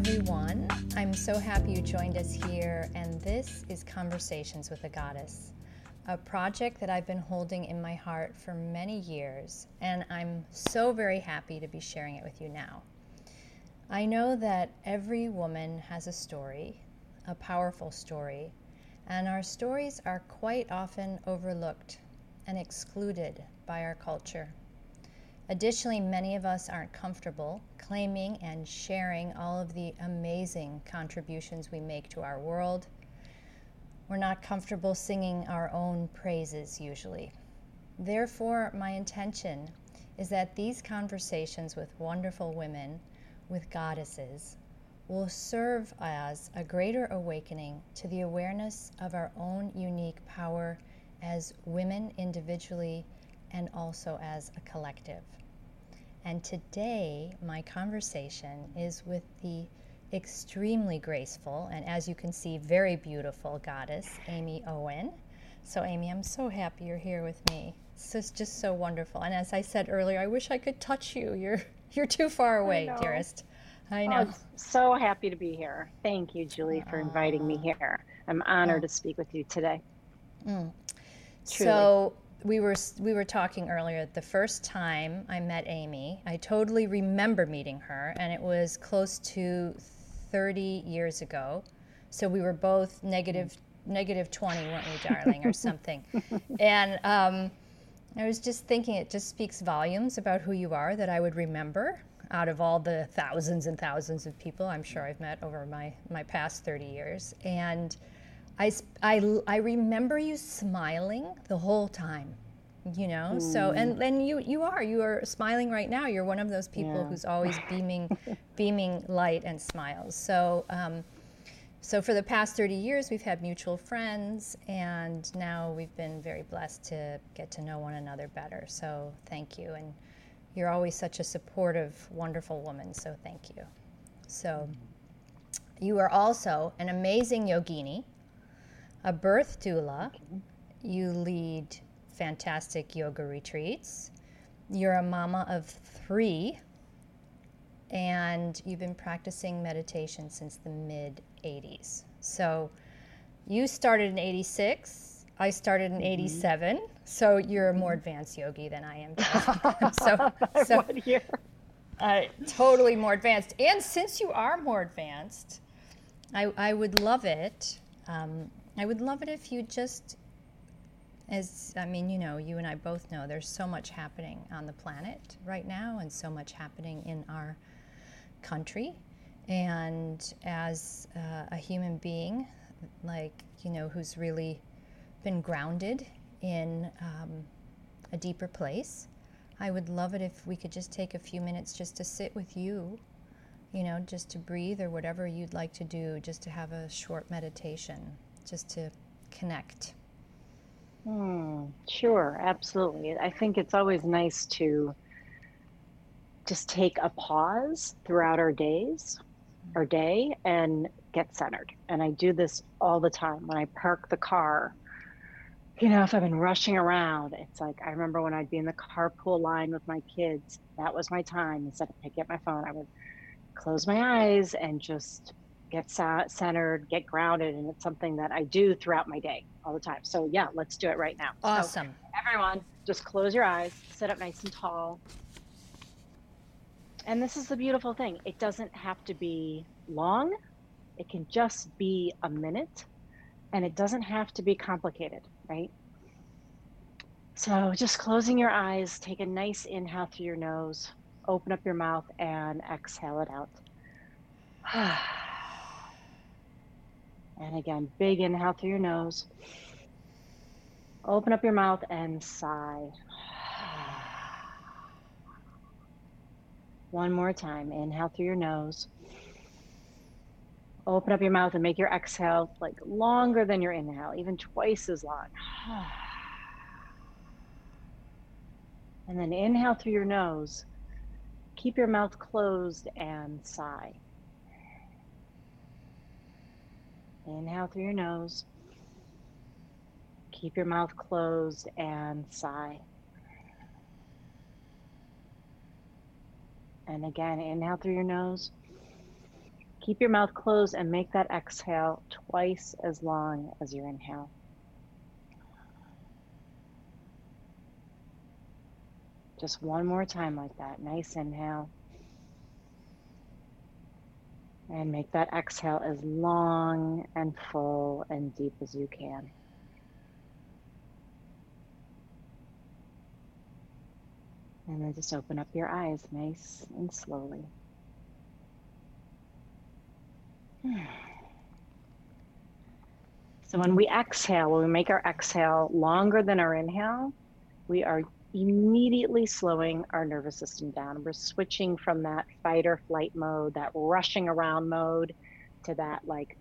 everyone. I'm so happy you joined us here, and this is Conversations with a Goddess, a project that I've been holding in my heart for many years, and I'm so very happy to be sharing it with you now. I know that every woman has a story, a powerful story, and our stories are quite often overlooked and excluded by our culture. Additionally, many of us aren't comfortable claiming and sharing all of the amazing contributions we make to our world. We're not comfortable singing our own praises usually. Therefore, my intention is that these conversations with wonderful women, with goddesses, will serve as a greater awakening to the awareness of our own unique power as women individually and also as a collective. And today, my conversation is with the extremely graceful and, as you can see, very beautiful goddess, Amy Owen. So, Amy, I'm so happy you're here with me. It's just, just so wonderful. And as I said earlier, I wish I could touch you. You're you're too far away, I dearest. I know. Oh, so happy to be here. Thank you, Julie, for inviting me here. I'm honored oh. to speak with you today. Mm. So, we were we were talking earlier. The first time I met Amy, I totally remember meeting her, and it was close to 30 years ago. So we were both negative negative 20, weren't we, darling, or something? and um, I was just thinking, it just speaks volumes about who you are that I would remember out of all the thousands and thousands of people I'm sure I've met over my my past 30 years, and I, I, I remember you smiling the whole time you know? Mm. so and then you you are you are smiling right now. You're one of those people yeah. who's always beaming beaming light and smiles. So um, so for the past 30 years we've had mutual friends and now we've been very blessed to get to know one another better. So thank you. And you're always such a supportive wonderful woman so thank you. So you are also an amazing yogini a birth doula. You lead fantastic yoga retreats. You're a mama of three, and you've been practicing meditation since the mid 80s. So you started in 86. I started in mm-hmm. 87. So you're a more advanced yogi than I am. so, so uh, totally more advanced. And since you are more advanced, I, I would love it um, I would love it if you just, as I mean, you know, you and I both know there's so much happening on the planet right now and so much happening in our country. And as uh, a human being, like, you know, who's really been grounded in um, a deeper place, I would love it if we could just take a few minutes just to sit with you, you know, just to breathe or whatever you'd like to do, just to have a short meditation just to connect. Hmm, sure, absolutely. I think it's always nice to just take a pause throughout our days, our day, and get centered. And I do this all the time when I park the car. You know, if I've been rushing around, it's like I remember when I'd be in the carpool line with my kids, that was my time. Instead of picking up my phone, I would close my eyes and just get centered, get grounded. And it's something that I do throughout my day all the time. So, yeah, let's do it right now. Awesome. So, everyone, just close your eyes, sit up nice and tall. And this is the beautiful thing it doesn't have to be long, it can just be a minute, and it doesn't have to be complicated, right? So, just closing your eyes, take a nice inhale through your nose, open up your mouth, and exhale it out. Ah. And again, big inhale through your nose. Open up your mouth and sigh. One more time. Inhale through your nose. Open up your mouth and make your exhale like longer than your inhale, even twice as long. And then inhale through your nose. Keep your mouth closed and sigh. Inhale through your nose. Keep your mouth closed and sigh. And again, inhale through your nose. keep your mouth closed and make that exhale twice as long as your inhale. Just one more time like that. Nice inhale. And make that exhale as long and full and deep as you can. And then just open up your eyes nice and slowly. So when we exhale, when we make our exhale longer than our inhale, we are immediately slowing our nervous system down. We're switching from that fight or flight mode, that rushing around mode, to that like,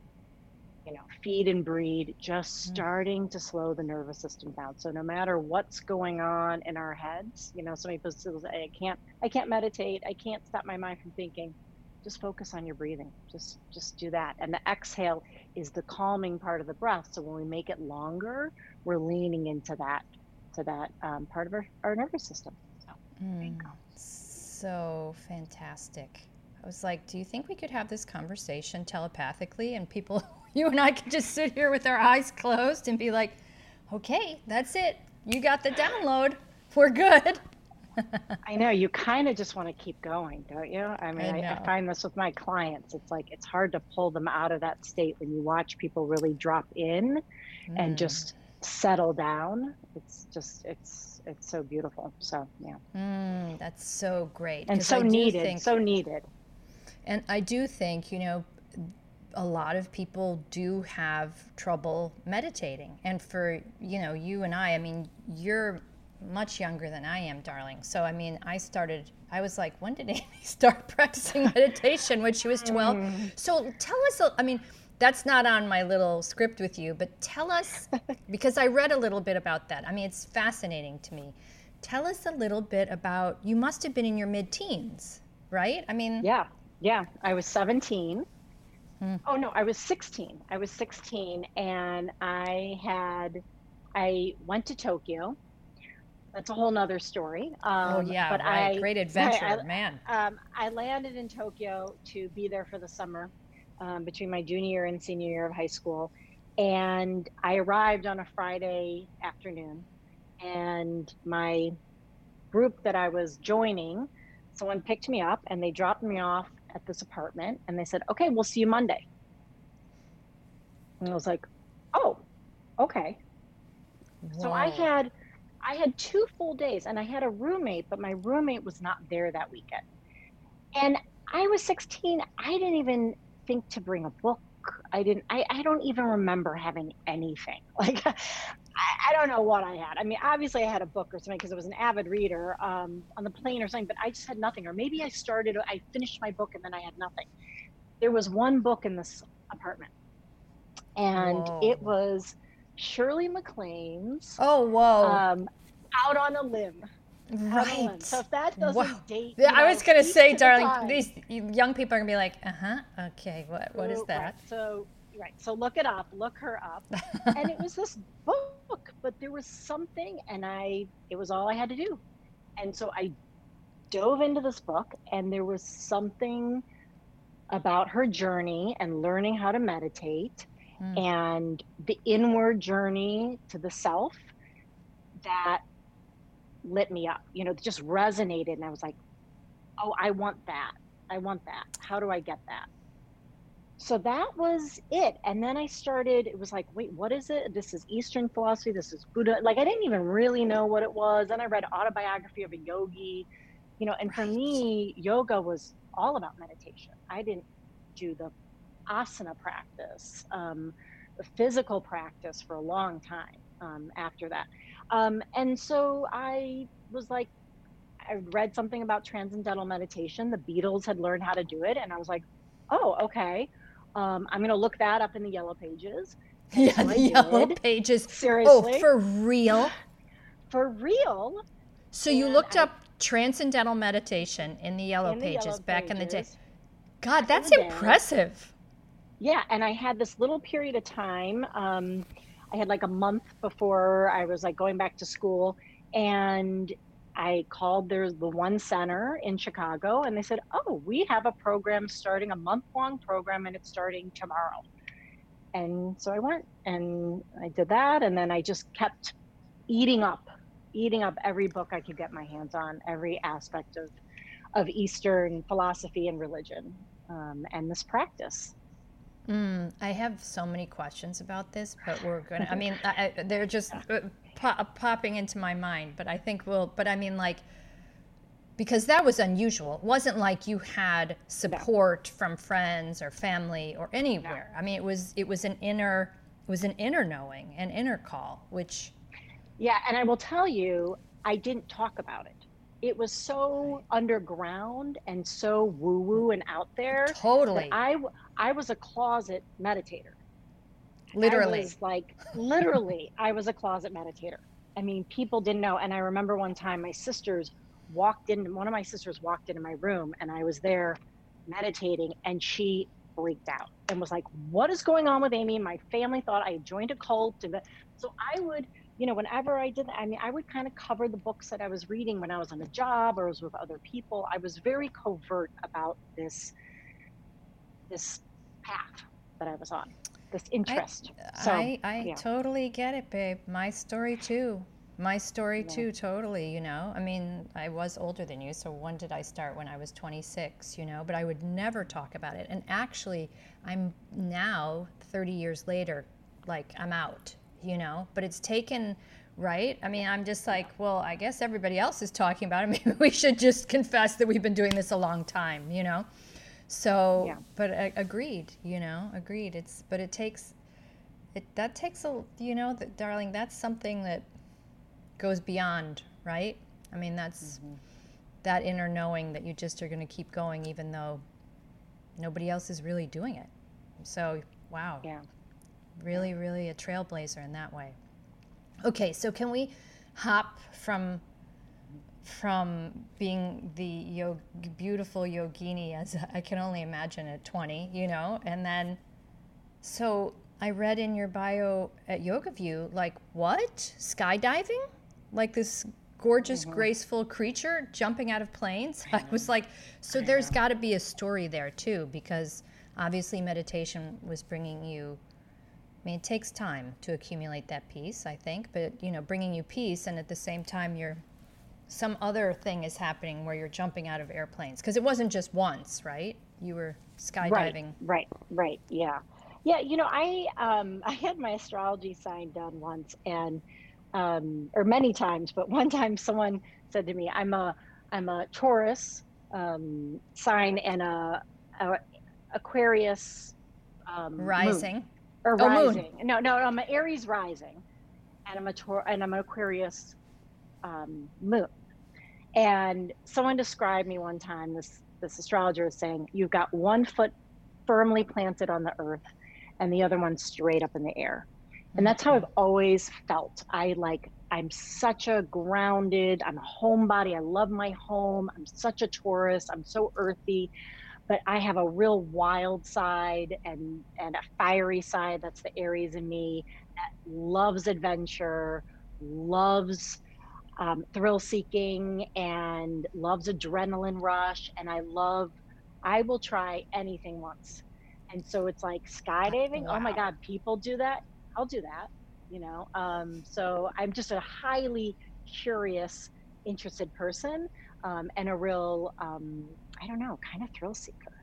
you know, feed and breed, just mm. starting to slow the nervous system down. So no matter what's going on in our heads, you know, so many people say, I can't, I can't meditate, I can't stop my mind from thinking. Just focus on your breathing. Just, just do that. And the exhale is the calming part of the breath. So when we make it longer, we're leaning into that to that um, part of our, our nervous system. So, mm, so fantastic. I was like, do you think we could have this conversation telepathically and people, you and I could just sit here with our eyes closed and be like, okay, that's it. You got the download. We're good. I know you kind of just want to keep going, don't you? I mean, I, I, I, find this with my clients. It's like it's hard to pull them out of that state when you watch people really drop in mm. and just settle down. It's just it's it's so beautiful. So yeah, mm, that's so great and so needed. Think, so needed. And I do think you know a lot of people do have trouble meditating and for you know you and i i mean you're much younger than i am darling so i mean i started i was like when did amy start practicing meditation when she was 12 mm. so tell us i mean that's not on my little script with you, but tell us, because I read a little bit about that. I mean, it's fascinating to me. Tell us a little bit about, you must have been in your mid teens, right? I mean, yeah, yeah. I was 17. Hmm. Oh, no, I was 16. I was 16, and I had, I went to Tokyo. That's a whole nother story. Oh, um, oh yeah, but right. I, great adventure, I, man. Um, I landed in Tokyo to be there for the summer um, between my junior and senior year of high school. And I arrived on a Friday afternoon, and my group that I was joining, someone picked me up and they dropped me off at this apartment and they said, Okay, we'll see you Monday. And I was like, Oh, okay. So I had I had two full days and I had a roommate, but my roommate was not there that weekend. And I was 16. I didn't even think to bring a book. I didn't, I, I don't even remember having anything. Like, I, I don't know what I had. I mean, obviously I had a book or something because I was an avid reader um, on the plane or something, but I just had nothing. Or maybe I started, I finished my book and then I had nothing. There was one book in this apartment, and whoa. it was Shirley MacLaine's. Oh, whoa. Um, out on a limb. Right. So if that doesn't wow. date, yeah, I was gonna say, darling, the these young people are gonna be like, uh huh, okay, what what is that? Right. So right, so look it up, look her up, and it was this book, but there was something, and I, it was all I had to do, and so I dove into this book, and there was something about her journey and learning how to meditate, mm. and the inward journey to the self that lit me up, you know, just resonated. And I was like, oh, I want that. I want that. How do I get that? So that was it. And then I started, it was like, wait, what is it? This is Eastern philosophy. This is Buddha. Like, I didn't even really know what it was. Then I read Autobiography of a Yogi, you know, and for me, yoga was all about meditation. I didn't do the asana practice, um, the physical practice for a long time um, after that. Um, and so I was like, I read something about transcendental meditation. The Beatles had learned how to do it. And I was like, oh, okay. Um, I'm going to look that up in the yellow pages. And yeah, so the yellow pages. Seriously. Oh, for real? For real. So you looked I, up transcendental meditation in the yellow in pages the yellow back pages, in the day. God, that's impressive. Yeah, and I had this little period of time. Um, I had like a month before I was like going back to school and I called there's the one center in Chicago and they said, Oh, we have a program starting a month long program and it's starting tomorrow. And so I went and I did that. And then I just kept eating up, eating up every book I could get my hands on, every aspect of, of Eastern philosophy and religion um, and this practice. Mm, I have so many questions about this, but we're going to, I mean, I, they're just uh, pop, popping into my mind, but I think we'll, but I mean, like, because that was unusual. It wasn't like you had support no. from friends or family or anywhere. No. I mean, it was, it was an inner, it was an inner knowing, an inner call, which. Yeah. And I will tell you, I didn't talk about it it was so underground and so woo woo and out there. Totally. I I was a closet meditator. Literally. I was like literally I was a closet meditator. I mean, people didn't know and I remember one time my sisters walked in one of my sisters walked into my room and I was there meditating and she freaked out and was like, "What is going on with Amy?" My family thought I had joined a cult and so I would you know, whenever I did, I mean, I would kind of cover the books that I was reading when I was on a job or was with other people. I was very covert about this, this path that I was on, this interest. I, so I, I yeah. totally get it, babe. My story too. My story yeah. too, totally. You know, I mean, I was older than you, so when did I start? When I was 26, you know, but I would never talk about it. And actually, I'm now, 30 years later, like I'm out you know, but it's taken right? I mean, I'm just like, well, I guess everybody else is talking about it. Maybe we should just confess that we've been doing this a long time, you know? So, yeah. but uh, agreed, you know, agreed. It's, but it takes, it, that takes a, you know, that, darling, that's something that goes beyond, right? I mean, that's mm-hmm. that inner knowing that you just are going to keep going even though nobody else is really doing it. So, wow. Yeah really, really a trailblazer in that way. Okay, so can we hop from from being the yog- beautiful yogini as I can only imagine at 20, you know, and then so I read in your bio at Yoga View, like what skydiving, like this gorgeous, mm-hmm. graceful creature jumping out of planes. I was like, so there's got to be a story there too, because obviously meditation was bringing you I mean, it takes time to accumulate that peace, I think, but you know, bringing you peace, and at the same time, you're some other thing is happening where you're jumping out of airplanes because it wasn't just once, right? You were skydiving. Right, right, right. Yeah, yeah. You know, I um, I had my astrology sign done once, and um, or many times, but one time someone said to me, "I'm a I'm a Taurus um, sign and a, a Aquarius um, rising." Moon or oh, rising. Moon. No, no, I'm an Aries rising, and I'm a Tor- and I'm an Aquarius um, moon. And someone described me one time. This this astrologer is saying you've got one foot firmly planted on the earth, and the other one straight up in the air. And that's how I've always felt. I like I'm such a grounded. I'm a homebody. I love my home. I'm such a Taurus. I'm so earthy but I have a real wild side and and a fiery side. That's the Aries in me that loves adventure, loves um, thrill seeking, and loves adrenaline rush. And I love, I will try anything once. And so it's like skydiving. Wow. Oh my God, people do that. I'll do that. You know. Um, so I'm just a highly curious, interested person, um, and a real um, I don't know, kind of thrill seeker.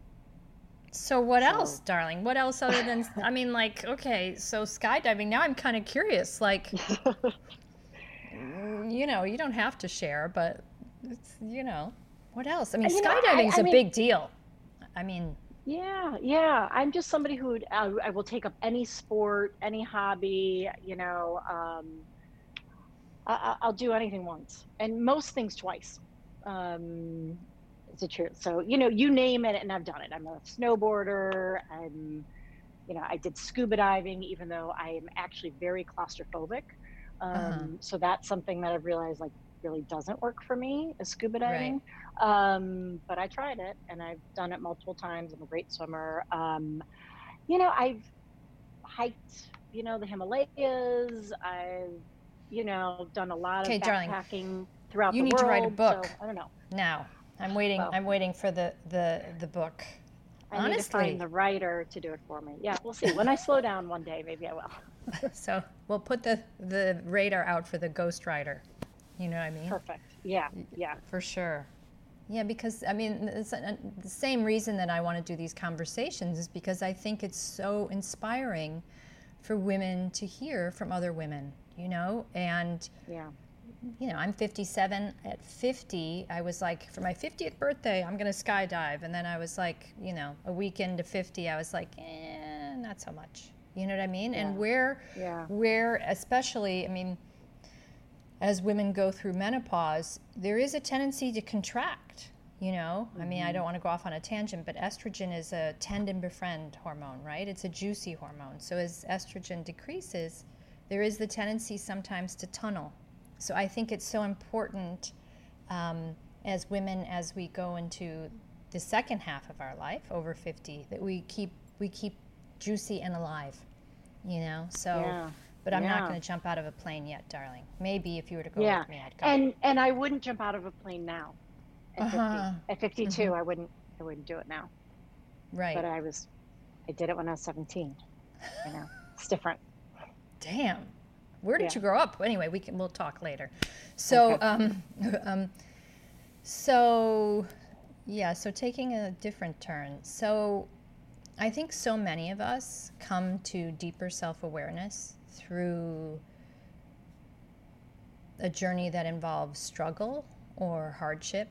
So what so. else, darling? What else other than I mean, like, okay, so skydiving. Now I'm kind of curious. Like, you know, you don't have to share, but it's you know, what else? I mean, skydiving is a mean, big deal. I mean, yeah, yeah. I'm just somebody who uh, I will take up any sport, any hobby. You know, um, I, will do anything once, and most things twice. Um, it's. So, you know, you name it and I've done it. I'm a snowboarder. I'm, you know, I did scuba diving, even though I am actually very claustrophobic. Um, uh-huh. So that's something that I've realized like really doesn't work for me is scuba diving. Right. Um, but I tried it and I've done it multiple times. I'm a great swimmer. Um, you know, I've hiked, you know, the Himalayas. I've, you know, done a lot of backpacking. Darling throughout you the need to write a book. So, I don't know. Now, I'm waiting. Well. I'm waiting for the the the book. I need to Honestly, find the writer to do it for me. Yeah, we'll see. When I slow down one day, maybe I will. so we'll put the the radar out for the ghostwriter. You know what I mean? Perfect. Yeah, yeah. For sure. Yeah, because I mean, it's a, the same reason that I want to do these conversations is because I think it's so inspiring for women to hear from other women, you know? And, Yeah. You know, I'm 57. At 50, I was like, for my 50th birthday, I'm going to skydive. And then I was like, you know, a week into 50, I was like, eh, not so much. You know what I mean? And where, Yeah. where, especially, I mean, as women go through menopause, there is a tendency to contract. You know, I mean, I don't want to go off on a tangent, but estrogen is a tend and befriend hormone, right? It's a juicy hormone. So as estrogen decreases, there is the tendency sometimes to tunnel. So I think it's so important um, as women as we go into the second half of our life, over 50, that we keep we keep juicy and alive. You know, so. Yeah. But I'm not going to jump out of a plane yet, darling. Maybe if you were to go Yeah. with me, I'd go. And and I wouldn't jump out of a plane now. At Uh-huh. 50. At 52, I wouldn't I wouldn't do it now. right. But I was I did it when I was 17. You know. It's different. Damn. Where did Yeah. you grow up? Anyway, we can we'll talk later. So, Okay. um, um, so yeah. So taking a different turn. So, I think so many of us come to deeper self awareness through a journey that involves struggle or hardship.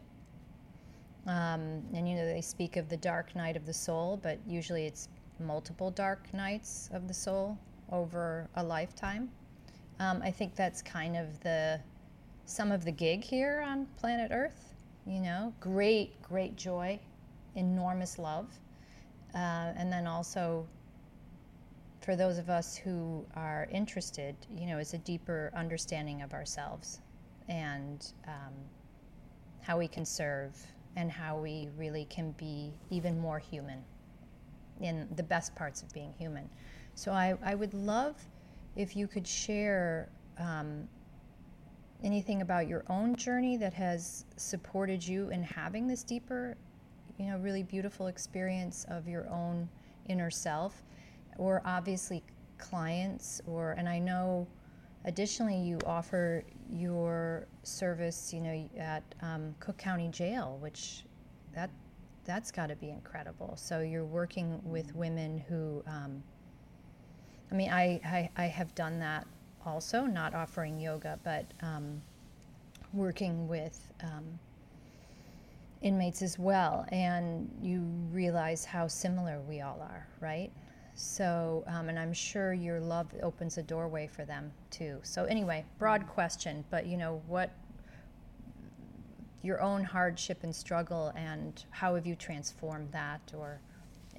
Um, and you know, they speak of the dark night of the soul, but usually it's multiple dark nights of the soul over a lifetime. Um, I think that's kind of the some of the gig here on planet Earth. You know, great, great joy, enormous love, uh, and then also for those of us who are interested, you know, is a deeper understanding of ourselves and um, how we can serve and how we really can be even more human in the best parts of being human. So I, I would love if you could share um, anything about your own journey that has supported you in having this deeper, you know, really beautiful experience of your own inner self, or obviously clients, or, and I know additionally you offer your service, you know, at um, Cook County Jail, which that that's got to be incredible. So you're working with women who, um, I mean, I, I, I have done that also, not offering yoga, but um, working with um, inmates as well. And you realize how similar we all are, right? So, um, and I'm sure your love opens a doorway for them too. So, anyway, broad question, but you know, what your own hardship and struggle, and how have you transformed that, or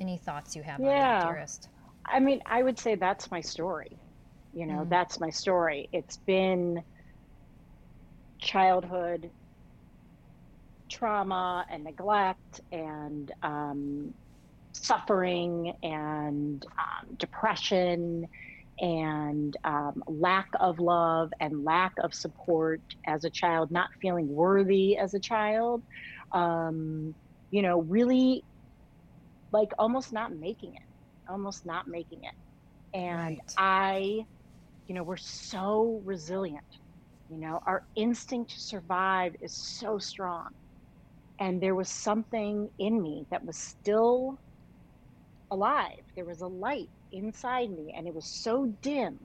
any thoughts you have on that, dearest? I mean, I would say that's my story. You know, Mhm. that's my story. It's been childhood trauma and neglect and um, suffering and um, depression and um, lack of love and lack of support as a child, not feeling worthy as a child. Um, you know, really like almost not making it, almost not making it. And Right. I, you know, we're so resilient. You know, our instinct to survive is so strong. And there was something in me that was still alive. There was a light inside me, and it was so dim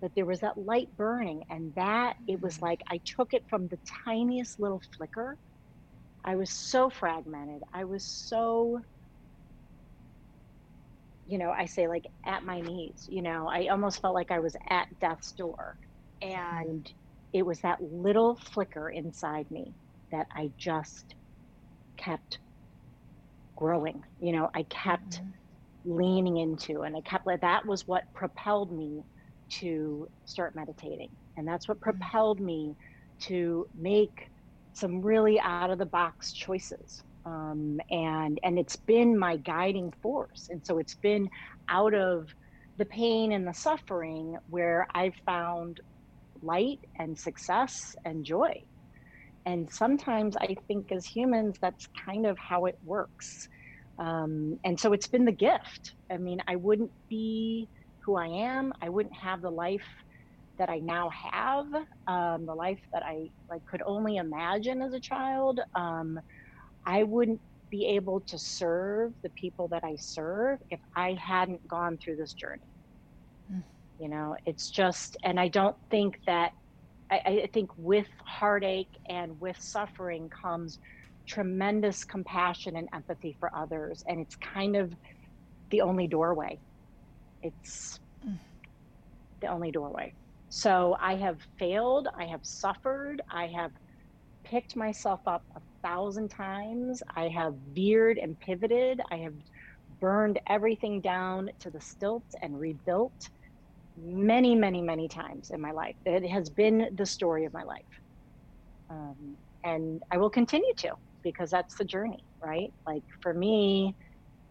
that there was that light burning. And that it was Mhm. like I took it from the tiniest little flicker. I was so fragmented. I was so you know, I say like at my knees, you know, I almost felt like I was at death's door. And it was that little flicker inside me that I just kept growing. You know, I kept Mhm. leaning into and I kept like that was what propelled me to start meditating. And that's what propelled me to make some really out of the box choices um, and and it's been my guiding force and so it's been out of the pain and the suffering where i've found light and success and joy and sometimes I think as humans, that's kind of how it works. Um, and so it's been the gift. I mean, I wouldn't be who I am. I wouldn't have the life that I now have, um, the life that I like could only imagine as a child. Um, I wouldn't be able to serve the people that I serve if I hadn't gone through this journey. Mm. You know, it's just, and I don't think that I, I think with heartache and with suffering comes tremendous compassion and empathy for others. And it's kind of the only doorway. It's mm. the only doorway. So I have failed, I have suffered, I have picked myself up a thousand times, I have veered and pivoted, I have burned everything down to the stilts and rebuilt many, many, many times in my life. It has been the story of my life. Um, and I will continue to because that's the journey, right? Like for me,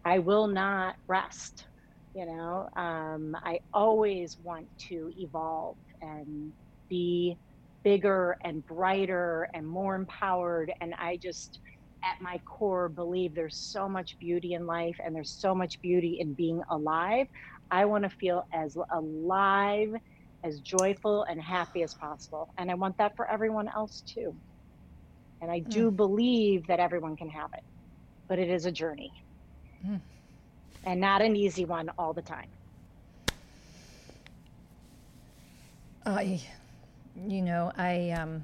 I will not rest. You know, um, I always want to evolve and be bigger and brighter and more empowered. And I just, at my core, believe there's so much beauty in life and there's so much beauty in being alive. I want to feel as alive, as joyful, and happy as possible. And I want that for everyone else too. And I do mm. believe that everyone can have it, but it is a journey mm. and not an easy one all the time. I, you know, I, um,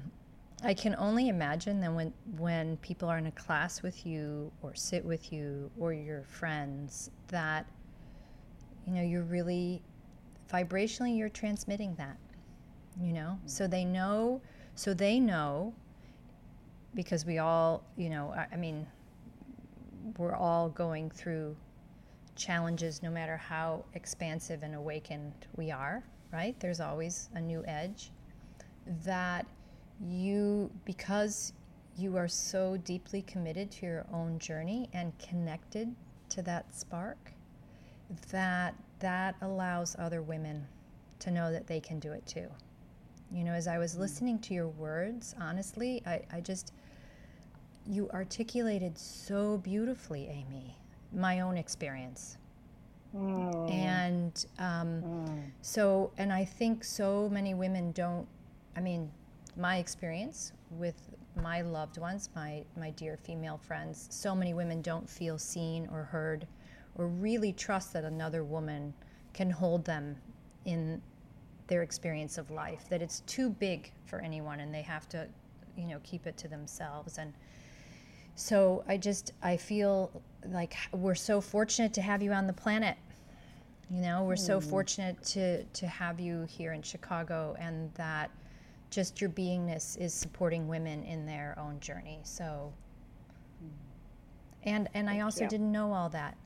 I can only imagine that when when people are in a class with you or sit with you or your friends that you know you're really vibrationally you're transmitting that you know mm-hmm. so they know so they know because we all you know I, I mean we're all going through challenges no matter how expansive and awakened we are right there's always a new edge that you because you are so deeply committed to your own journey and connected to that spark that that allows other women to know that they can do it too. You know, as I was mm. listening to your words, honestly, I, I just, you articulated so beautifully, Amy, my own experience. Mm. And um, mm. so, and I think so many women don't, I mean, my experience with my loved ones, my, my dear female friends, so many women don't feel seen or heard or really trust that another woman can hold them in their experience of life that it's too big for anyone and they have to you know keep it to themselves and so i just i feel like we're so fortunate to have you on the planet you know we're mm. so hmm. fortunate to to have you here in chicago and that just your beingness is supporting women in their own journey so hmm. and and i also didn't know all that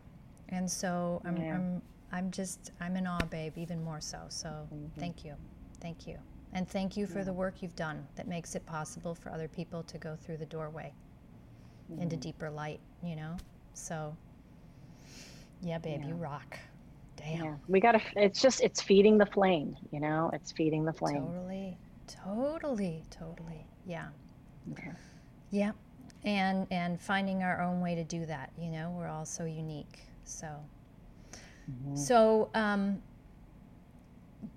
and so I'm, yeah. I'm, I'm just, I'm in awe, babe, even more so. So mm-hmm. thank you. Thank you. And thank you for yeah. the work you've done that makes it possible for other people to go through the doorway mm-hmm. into deeper light, you know? So, yeah, babe, you rock. Damn. Yeah. We got to, it's just, it's feeding the flame, you know? It's feeding the flame. Totally. Totally. Totally. Yeah. Okay. Yeah. And, and finding our own way to do that, you know? We're all so unique. So, mm-hmm. so um,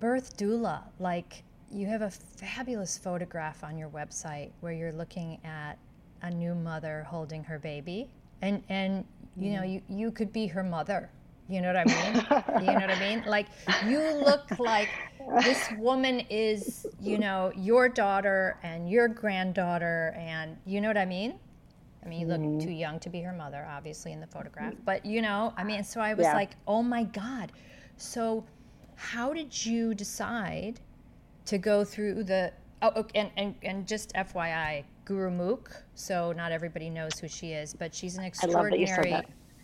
birth doula, like you have a fabulous photograph on your website where you're looking at a new mother holding her baby, and and you mm-hmm. know you you could be her mother. You know what I mean? you know what I mean? Like you look like this woman is, you know, your daughter and your granddaughter, and you know what I mean? I mean, you look mm-hmm. too young to be her mother, obviously, in the photograph. But, you know, I mean, so I was yeah. like, oh my God. So, how did you decide to go through the. Oh, okay, and, and, and just FYI, Gurmukh. So, not everybody knows who she is, but she's an extraordinary.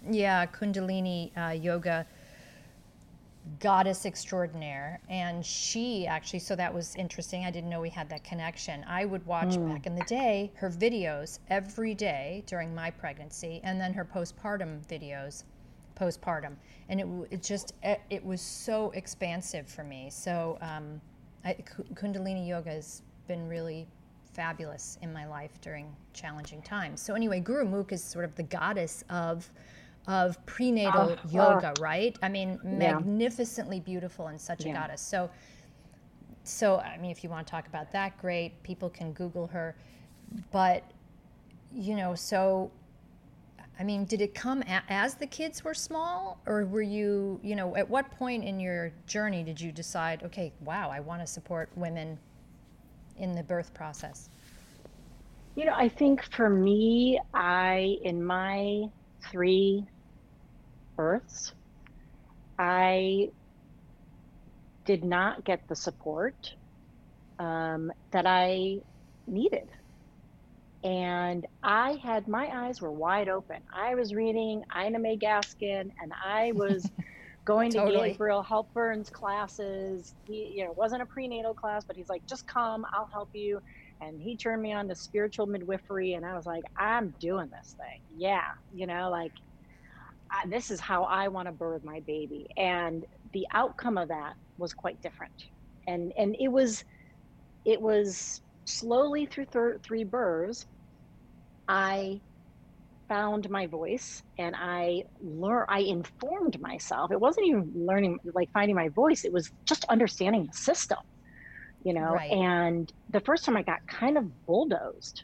Yeah, Kundalini uh, yoga goddess extraordinaire and she actually so that was interesting i didn't know we had that connection i would watch mm. back in the day her videos every day during my pregnancy and then her postpartum videos postpartum and it, it just it, it was so expansive for me so um, I, kundalini yoga has been really fabulous in my life during challenging times. So anyway, Gurmukh is sort of the goddess of of prenatal uh, yoga, uh, right? I mean, magnificently yeah. beautiful and such yeah. a goddess. So so I mean, if you want to talk about that, great. People can Google her, but you know, so I mean, did it come a- as the kids were small, or were you, you know, at what point in your journey did you decide, okay, wow, I want to support women in the birth process? You know, I think for me, I, in my three births, I did not get the support um, that I needed. And I had my eyes were wide open. I was reading Ina May Gaskin and I was going totally. to Gabriel Halpern's classes. He, you know, wasn't a prenatal class, but he's like, just come, I'll help you. And he turned me on to spiritual midwifery. And I was like, I'm doing this thing. Yeah. You know, like, this is how I want to birth my baby. And the outcome of that was quite different. And, and it was, it was slowly through th- three births, I found my voice and I learned, I informed myself. It wasn't even learning, like finding my voice, it was just understanding the system, you know. Right. And the first time I got kind of bulldozed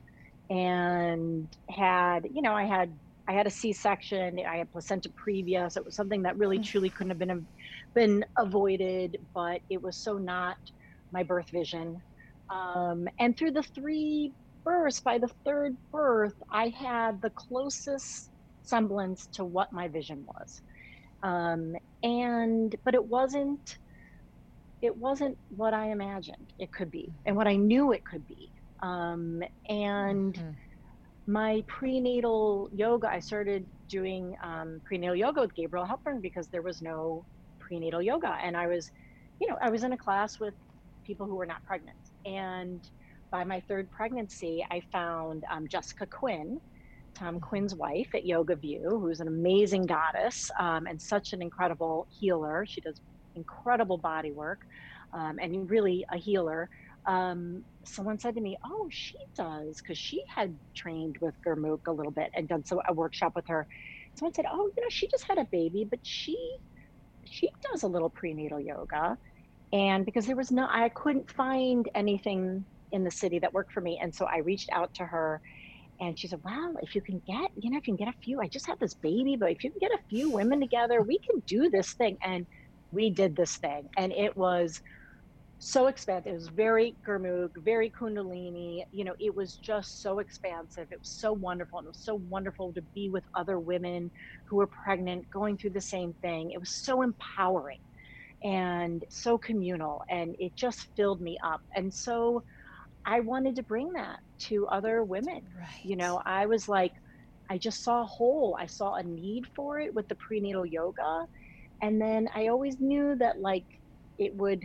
and had, you know, I had. I had a C-section. I had placenta previa, so it was something that really, truly couldn't have been been avoided. But it was so not my birth vision. Um, and through the three births, by the third birth, I had the closest semblance to what my vision was. Um, and, but it wasn't, it wasn't what I imagined it could be and what I knew it could be. Um, and mm-hmm. My prenatal yoga, I started doing um, prenatal yoga with Gabriel Halpern because there was no prenatal yoga. And I was, you know, I was in a class with people who were not pregnant. And by my third pregnancy, I found um, Jessica Quinn, Tom Quinn's wife at Yoga View, who's an amazing goddess um, and such an incredible healer. She does incredible body work um, and really a healer. Um, someone said to me, "Oh, she does," because she had trained with Gurmukh a little bit and done so a workshop with her. Someone said, "Oh, you know, she just had a baby, but she she does a little prenatal yoga." And because there was no, I couldn't find anything in the city that worked for me. And so I reached out to her and she said, Well, if you can get, you know, if you can get a few, I just had this baby, but if you can get a few women together, we can do this thing. And we did this thing. And it was so expansive. It was very Gurmukh, very Kundalini. You know, it was just so expansive. It was so wonderful. And it was so wonderful to be with other women who were pregnant, going through the same thing. It was so empowering and so communal and it just filled me up and so i wanted to bring that to other women right. you know i was like i just saw a hole i saw a need for it with the prenatal yoga and then i always knew that like it would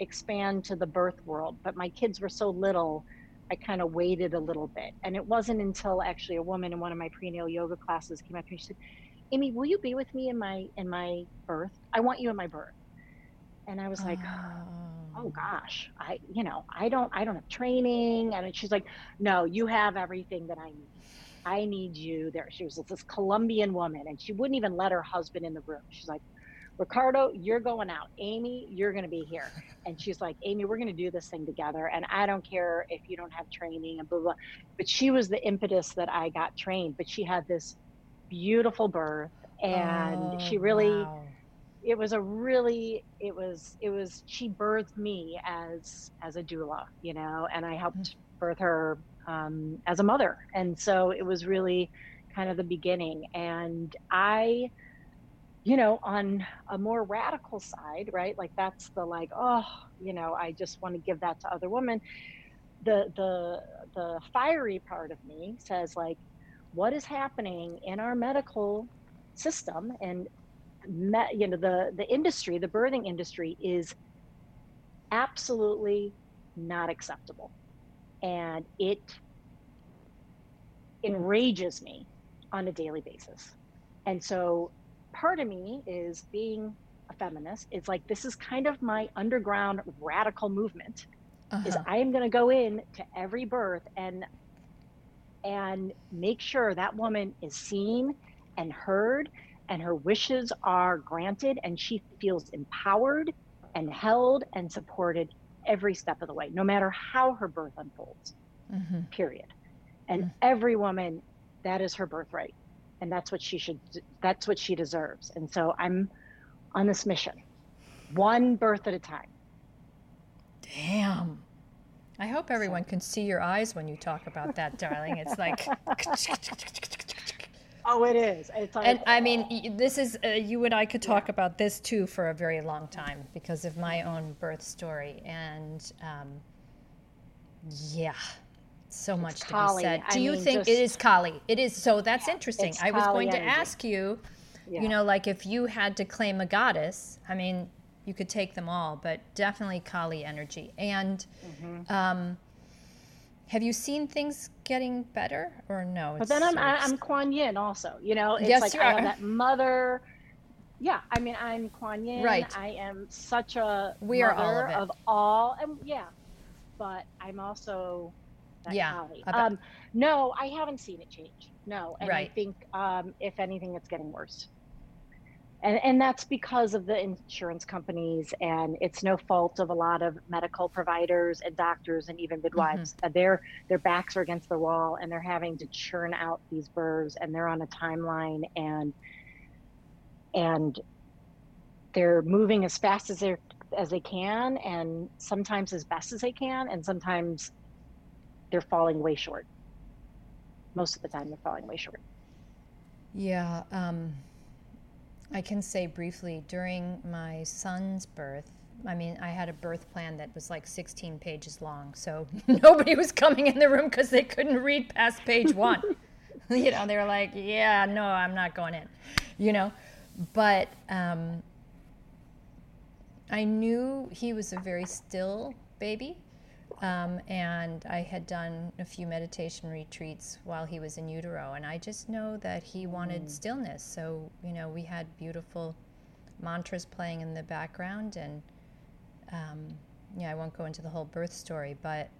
expand to the birth world but my kids were so little i kind of waited a little bit and it wasn't until actually a woman in one of my prenatal yoga classes came up to me she said amy will you be with me in my in my birth i want you in my birth and I was like, oh. oh gosh, I, you know, I don't, I don't have training. And she's like, no, you have everything that I need. I need you there. She was this Colombian woman and she wouldn't even let her husband in the room. She's like, Ricardo, you're going out. Amy, you're going to be here. And she's like, Amy, we're going to do this thing together. And I don't care if you don't have training and blah, blah. But she was the impetus that I got trained. But she had this beautiful birth and oh, she really, wow it was a really it was it was she birthed me as as a doula you know and i helped mm. birth her um, as a mother and so it was really kind of the beginning and i you know on a more radical side right like that's the like oh you know i just want to give that to other women the the the fiery part of me says like what is happening in our medical system and met? you know the the industry the birthing industry is absolutely not acceptable and it enrages me on a daily basis and so part of me is being a feminist it's like this is kind of my underground radical movement is Uh-huh. I am going to go in to every birth and and make sure that woman is seen and heard and her wishes are granted and she feels empowered and held and supported every step of the way no matter how her birth unfolds hmm period and Mm. every woman that is her birthright and that's what she should that's what she deserves. And so i'm on this mission one birth at a time. Damn. I hope everyone can see your eyes when you talk about that, darling. It's like, oh it is. It's like and I mean, this is uh, you and I could talk about this too for a very long time because of my own birth story, and um, yeah, so much to be said. I Do you mean, think just- it is Kali? It is. So that's interesting. I was Kali going to ask you, yeah. you know, like if you had to claim a goddess. I mean, you could take them all, but definitely Kali energy. And Mm-hmm. um, have you seen things getting better or no? but then i'm I, i'm kuan yin also you know it's Yes, like i have that mother yeah i mean i'm kuan yin Right. i am such a We are all of of all and yeah but i'm also that Yeah. Um no i haven't seen it change no and Right. i think um if anything it's getting worse and, and that's because of the insurance companies and it's no fault of a lot of medical providers and doctors and even midwives Mm-hmm. Uh, their their backs are against the wall and they're having to churn out these births and they're on a timeline and and they're moving as fast as they as they can and sometimes as best as they can and sometimes they're falling way short most of the time they're falling way short Yeah, um, I can say briefly during my son's birth. I mean, I had a birth plan that was like 16 pages long, so nobody was coming in the room because they couldn't read past page one. you know, they were like, "Yeah, no, I'm not going in," you know. But um, I knew he was a very still baby, um, and I had done a few meditation retreats while he was in utero, and I just know that he wanted stillness. So you know, we had beautiful mantras playing in the background, and um, yeah, I won't go into the whole birth story, but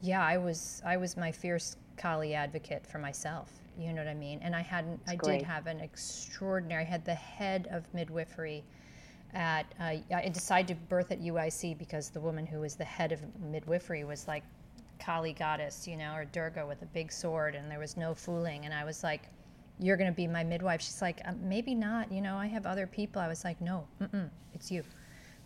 yeah, I was I was my fierce Kali advocate for myself. You know what I mean? And I hadn't. I great. did have an extraordinary. I had the head of midwifery at uh, I decided to birth at UIC because the woman who was the head of midwifery was like Kali goddess, you know, or Durga with a big sword, and there was no fooling. And I was like, "You're going to be my midwife." She's like, um, "Maybe not. You know, I have other people." I was like, "No, mm-mm, it's you."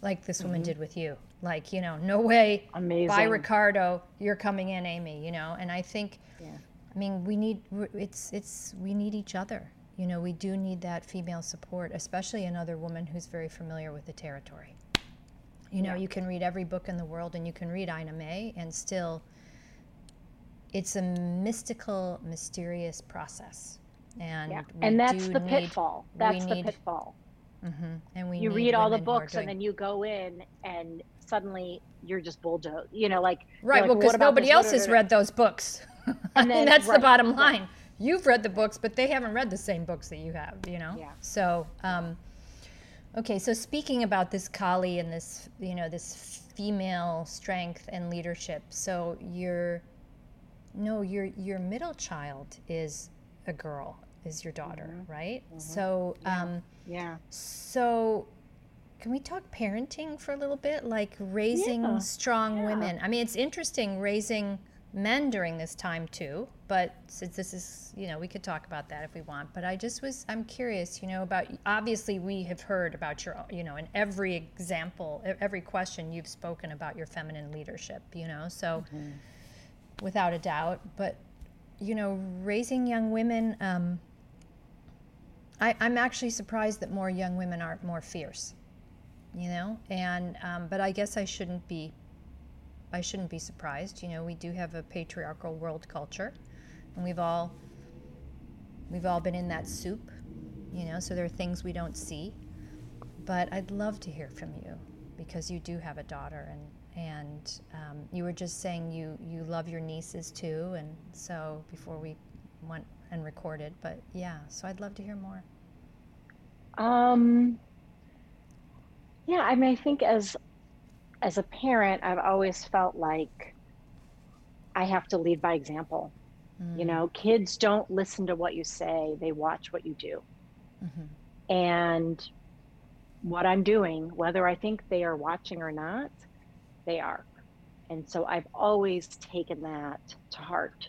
Like this woman did with you. Like, you know, no way. Amazing. Bye, Ricardo. You're coming in, Amy. You know, and I think Yeah. I mean, we need it's it's we need each other. You know, we do need that female support, especially another woman who's very familiar with the territory. You know, Yeah. you can read every book in the world, and you can read Ina May, and still, it's a mystical, mysterious process. And yeah and that's the need- pitfall that's the need- pitfall mhm, and we you read all the women who are books and then you go in and suddenly you're just bulldozed you know like Right, like, well, because nobody else has read those books. And and then- that's the right, bottom right. You've read the books, but they haven't read the same books that you have, you know? Yeah. So, um, okay, so speaking about this Kali and this, you know, this female strength and leadership. So your, no, your, your middle child is a girl, is your daughter, right? So, um, yeah so, can we talk parenting for a little bit? Like raising Yeah, strong yeah. women. I mean, it's interesting raising men during this time too, but since this is, you know, we could talk about that if we want. But I just was, I'm curious, you know, about obviously we have heard about your, you know, in every example, every question you've spoken about your feminine leadership, you know, so without a doubt. But, you know, raising young women, um, I, I'm actually surprised that more young women aren't more fierce, you know. And um, but I guess I shouldn't be. I shouldn't be surprised. You know, we do have a patriarchal world culture, and we've all we've all been in that soup, you know. So there are things we don't see. But I'd love to hear from you because you do have a daughter, and and um, you were just saying you you love your nieces too, and so before we went and recorded, but yeah. So I'd love to hear more. Um, yeah, I mean, I think as as a parent, I've always felt like I have to lead by example. Mm. You know, kids don't listen to what you say, they watch what you do. Mm-hmm. And what I'm doing, whether I think they are watching or not, they are. And so I've always taken that to heart.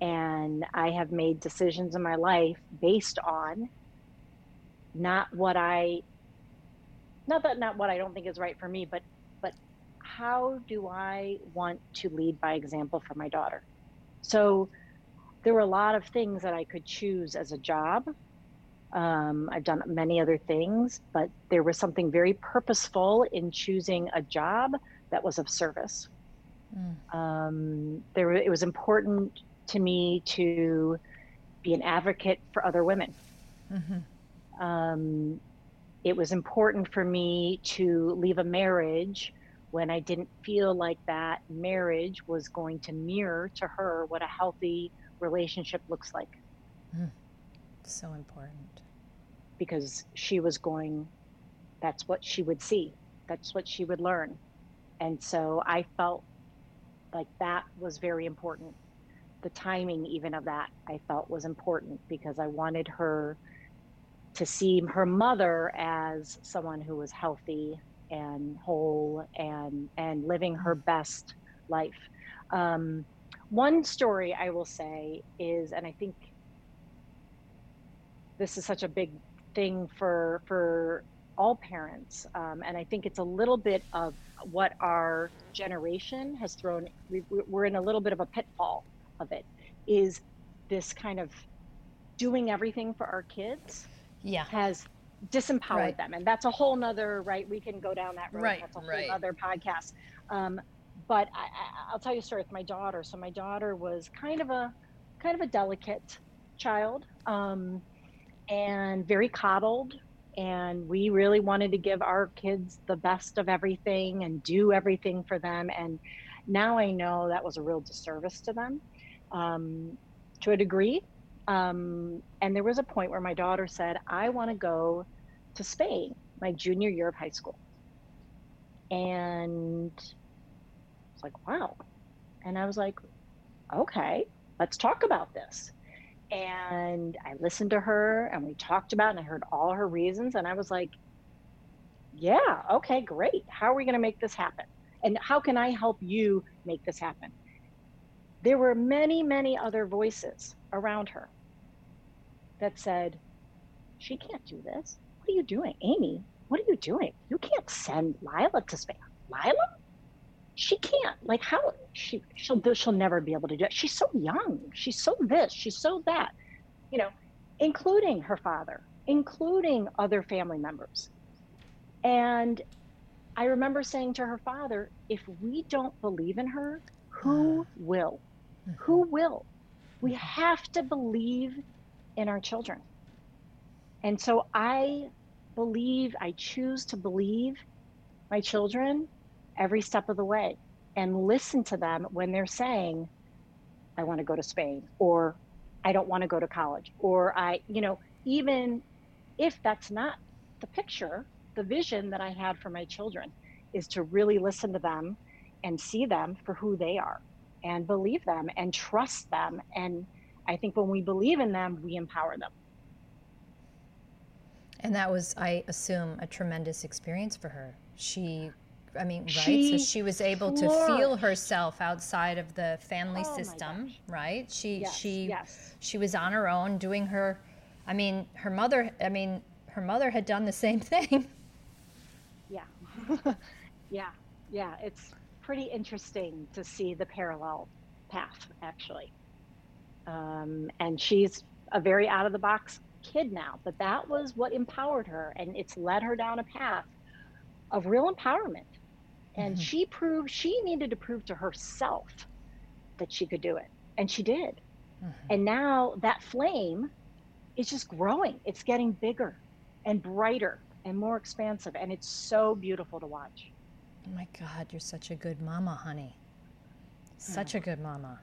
And I have made decisions in my life based on not what I, not that not what I don't think is right for me, but how do I want to lead by example for my daughter? So there were a lot of things that I could choose as a job. Um, I've done many other things, but there was something very purposeful in choosing a job that was of service. Mm. Um, there, it was important to me to be an advocate for other women. Mm-hmm. Um, it was important for me to leave a marriage when I didn't feel like that marriage was going to mirror to her what a healthy relationship looks like. Mm. So important. Because she was going, that's what she would see, that's what she would learn. And so I felt like that was very important. The timing, even of that, I felt was important because I wanted her to see her mother as someone who was healthy and whole and and living her best life. Um, one story I will say is, and I think this is such a big thing for for all parents, um, and I think it's a little bit of what our generation has thrown. We, we're in a little bit of a pitfall of it. Is this kind of doing everything for our kids? Yeah, has disempowered right. them, and that's a whole nother right. We can go down that road. Right, that's a whole right. other podcast. Um, but I, will tell you a story with my daughter. So my daughter was kind of a kind of a delicate child, um, and very coddled. And we really wanted to give our kids the best of everything and do everything for them. And now I know that was a real disservice to them, um, to a degree. Um, and there was a point where my daughter said, "I want to go to Spain my junior year of high school." And it's like, wow. And I was like, okay, let's talk about this. And I listened to her and we talked about and I heard all her reasons and I was like, yeah, okay, great. How are we going to make this happen? And how can I help you make this happen? There were many, many other voices around her that said, she can't do this. What are you doing? Amy, what are you doing? You can't send Lila to Spain. Lila? she can't like how she she'll she'll never be able to do it she's so young she's so this she's so that you know including her father including other family members and i remember saying to her father if we don't believe in her who mm-hmm. will who will we have to believe in our children and so i believe i choose to believe my children every step of the way and listen to them when they're saying, I want to go to Spain, or I don't want to go to college, or I, you know, even if that's not the picture, the vision that I had for my children is to really listen to them and see them for who they are and believe them and trust them. And I think when we believe in them, we empower them. And that was, I assume, a tremendous experience for her. She I mean, right? She so she was able to feel herself outside of the family oh system, right? She yes, she yes. she was on her own doing her I mean, her mother I mean, her mother had done the same thing. Yeah. yeah. Yeah, it's pretty interesting to see the parallel path actually. Um, and she's a very out of the box kid now, but that was what empowered her and it's led her down a path of real empowerment and mm-hmm. she proved she needed to prove to herself that she could do it. And she did. Mm-hmm. And now that flame is just growing. It's getting bigger and brighter and more expansive. And it's so beautiful to watch. Oh my God, you're such a good mama, honey. Such a good mama.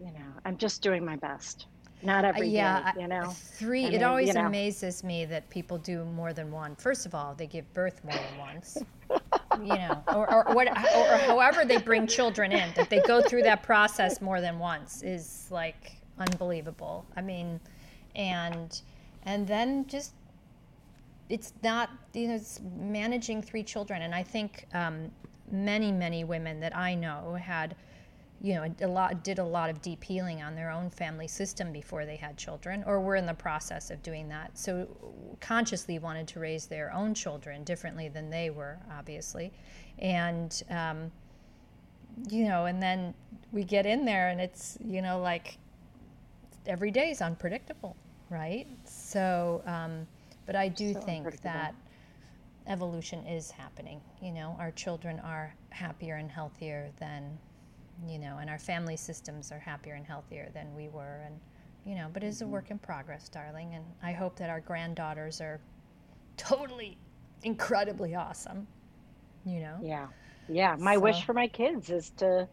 You know, I'm just doing my best. Not uh, every yeah, day, you know. Three. it always you know. amazes me that people do more than one. First of all, they give birth more than once. you know, or, or what, or, or however they bring children in, that they go through that process more than once is like unbelievable. I mean, and and then just it's not you know it's managing three children, and I think um, many many women that I know had you know a lot did a lot of deep healing on their own family system before they had children or were in the process of doing that. So consciously wanted to raise their own children differently than they were obviously. And um, you know and then we get in there and it's you know like every day is unpredictable right? So um, but i do so think that evolution is happening you know? Our children are happier and healthier than you know, and our family systems are happier and healthier than we were. And, you know, but it is a mm-hmm. work in progress, darling. And I hope that our granddaughters are totally incredibly awesome, you know? Yeah. Yeah. My so. wish for my kids is to,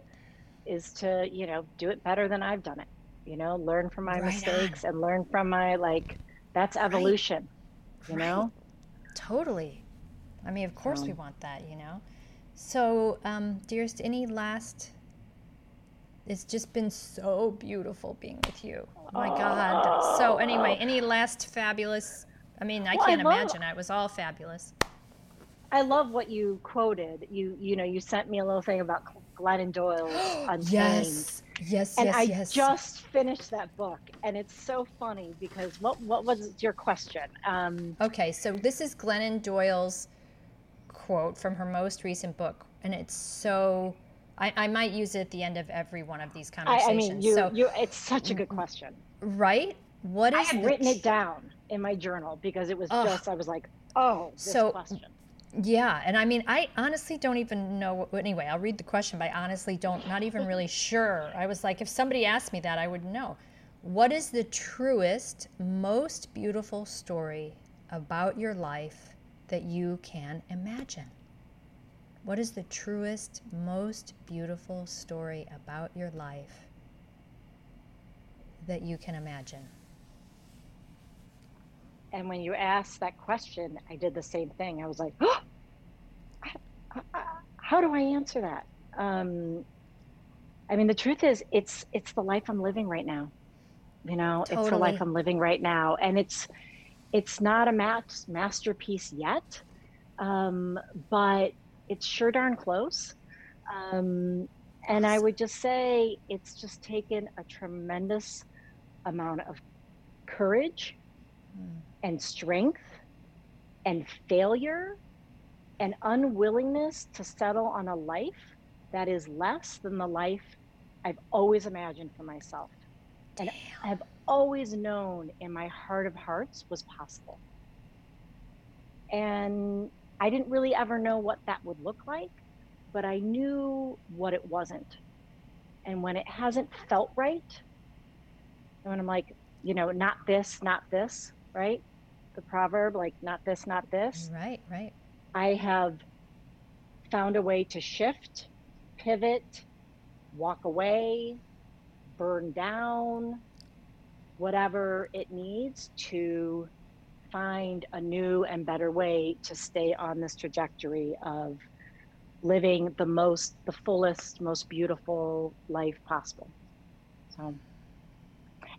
is to, you know, do it better than I've done it, you know, learn from my right mistakes on. and learn from my, like, that's evolution, right. you know? Totally. I mean, of course um, we want that, you know? So, um, dearest, any last it's just been so beautiful being with you. Oh my God. So, anyway, any last fabulous? I mean, I well, can't I love, imagine. It was all fabulous. I love what you quoted. You you know, you sent me a little thing about Glennon Doyle's Untamed. yes. Yes, and yes, I yes. just finished that book, and it's so funny because what what was your question? Um, okay, so this is Glennon Doyle's quote from her most recent book, and it's so I, I might use it at the end of every one of these conversations. I, I mean, you, so, you, it's such a good question. Right? What is I had written it down in my journal because it was just, I was like, oh, this so, question. Yeah, and I mean, I honestly don't even know. Anyway, I'll read the question, but I honestly don't, not even really sure. I was like, if somebody asked me that, I would know. What is the truest, most beautiful story about your life that you can imagine? What is the truest, most beautiful story about your life that you can imagine? And when you asked that question, I did the same thing. I was like, oh, how do I answer that? Um, I mean, the truth is, it's it's the life I'm living right now. You know, totally. it's the life I'm living right now, and it's it's not a masterpiece yet, um, but it's sure darn close. Um, and I would just say it's just taken a tremendous amount of courage mm. and strength and failure and unwillingness to settle on a life that is less than the life I've always imagined for myself. And I've always known in my heart of hearts was possible. And I didn't really ever know what that would look like, but I knew what it wasn't. And when it hasn't felt right, and when I'm like, you know, not this, not this, right? The proverb, like, not this, not this. Right, right. I have found a way to shift, pivot, walk away, burn down, whatever it needs to find a new and better way to stay on this trajectory of living the most, the fullest, most beautiful life possible. So,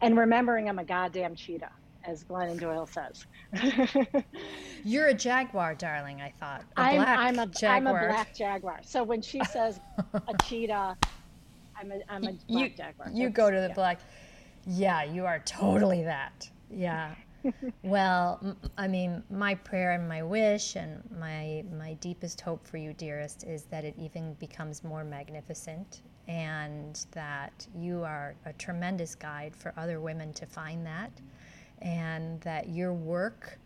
and remembering I'm a goddamn cheetah, as Glennon Doyle says. You're a jaguar, darling. I thought. A I'm, I'm a jaguar. I'm a black jaguar. So when she says a cheetah, I'm a I'm a black you, jaguar. You go to the yeah. black. Yeah, you are totally that. Yeah well, I mean, my prayer and my wish and my my deepest hope for you, dearest, is that it even becomes more magnificent and that you are a tremendous guide for other women to find that and that your work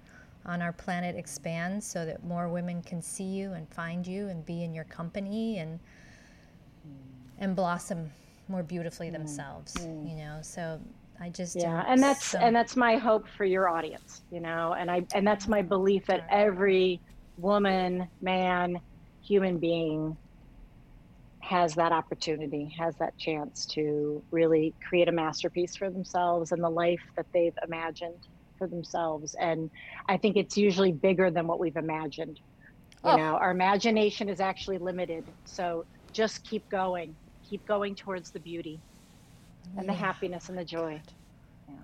on our planet expands so that more women can see you and find you and be in your company and and blossom more beautifully mm. themselves mm. you know so I just yeah, and that's so. and that's my hope for your audience, you know, and I and that's my belief that every woman, man, human being has that opportunity, has that chance to really create a masterpiece for themselves and the life that they've imagined for themselves. And I think it's usually bigger than what we've imagined. You Oh. know, our imagination is actually limited. So just keep going. Keep going towards the beauty and the happiness and the joy. Yeah.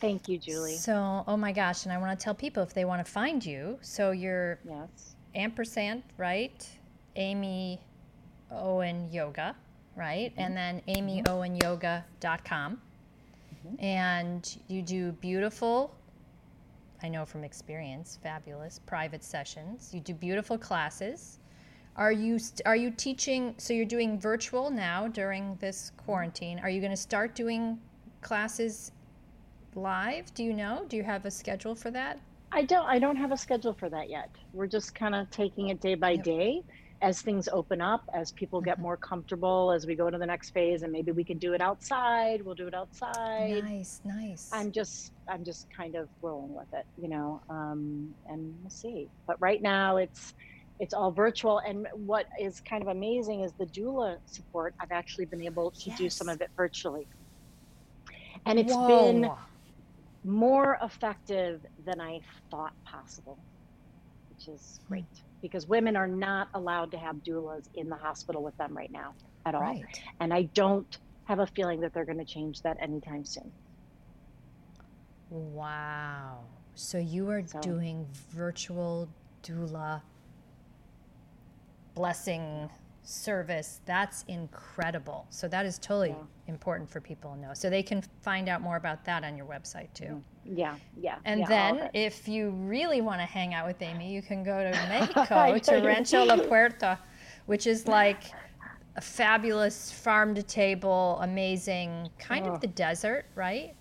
Thank you, Julie. So, oh my gosh, and I want to tell people if they want to find you. So you're Yes. ampersand, right? Amy Owen Yoga, right? Mm-hmm. And then mm-hmm. amyowenyoga.com. Mm-hmm. And you do beautiful, I know from experience, fabulous private sessions. You do beautiful classes. Are you st- are you teaching so you're doing virtual now during this quarantine? Are you going to start doing classes live? Do you know? Do you have a schedule for that? I don't I don't have a schedule for that yet. We're just kind of taking it day by Yep. day as things open up, as people get Mhm. more comfortable, as we go to the next phase and maybe we can do it outside. We'll do it outside. Nice, nice. I'm just I'm just kind of rolling with it, you know, um, and we'll see. But right now it's it's all virtual, and what is kind of amazing is the doula support. I've actually been able to do some of it virtually, and it's been more effective than I thought possible, which is Hmm. great because women are not allowed to have doulas in the hospital with them right now at all, Right. and I don't have a feeling that they're going to change that anytime soon. Wow. So you are So- doing virtual doula blessing service. That's incredible. So that is totally Yeah. important for people to know. So they can find out more about that on your website too. Yeah, yeah. And yeah, then if you really want to hang out with Amy, you can go to Mexico to. Rancho La Puerta, which is like a fabulous farm to table, amazing, kind Oh. of the desert, right?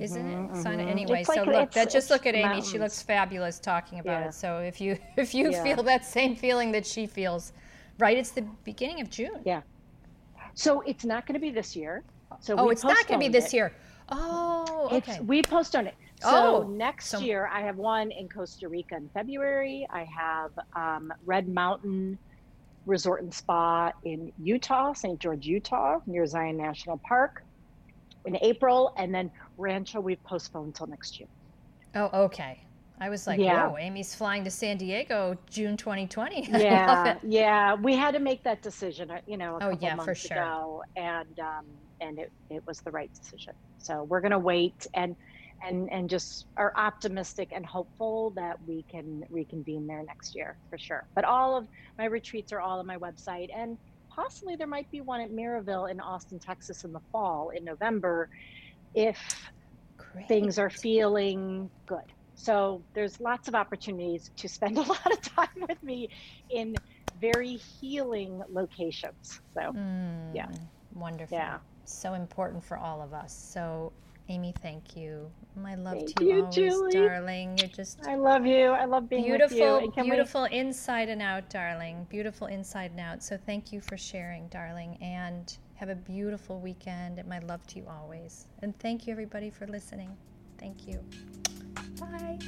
Isn't it? So mhm. anyway, It's so look, that, just look at Amy. She looks fabulous talking about Yeah. it. So if you if you Yeah. feel that same feeling that she feels, right? It's the beginning of June. Yeah. So it's not going to be this year. So oh, we it's not going to be this it. year. Oh, It's, okay. we postponed it. So Oh, next so- year, I have one in Costa Rica in February. I have um, Red Mountain Resort and Spa in Utah, St. George, Utah, near Zion National Park in April. And then Rancho, we've postponed until next year. Oh, okay. I was like, Yeah. whoa, Amy's flying to San Diego June 2020. Yeah, yeah. We had to make that decision, uh, you know, a Oh, couple yeah, for months sure. ago, and um, and it, it was the right decision. So we're gonna wait and and and just are optimistic and hopeful that we can reconvene there next year for sure. But all of my retreats are all on my website, and possibly there might be one at Miraval in Austin, Texas, in the fall in November, if Great. things are feeling good. So there's lots of opportunities to spend a lot of time with me in very healing locations. So yeah. Mm, Wonderful. Yeah. So important for all of us. So, Amy, thank you. My love Thank to you, you, always, Julie. darling. You're just I love you. I love being with you. beautiful, we- beautiful inside and out, darling. Beautiful inside and out. So, thank you for sharing, darling. And have a beautiful weekend. And my love to you always. And thank you, everybody, for listening. Thank you. Bye.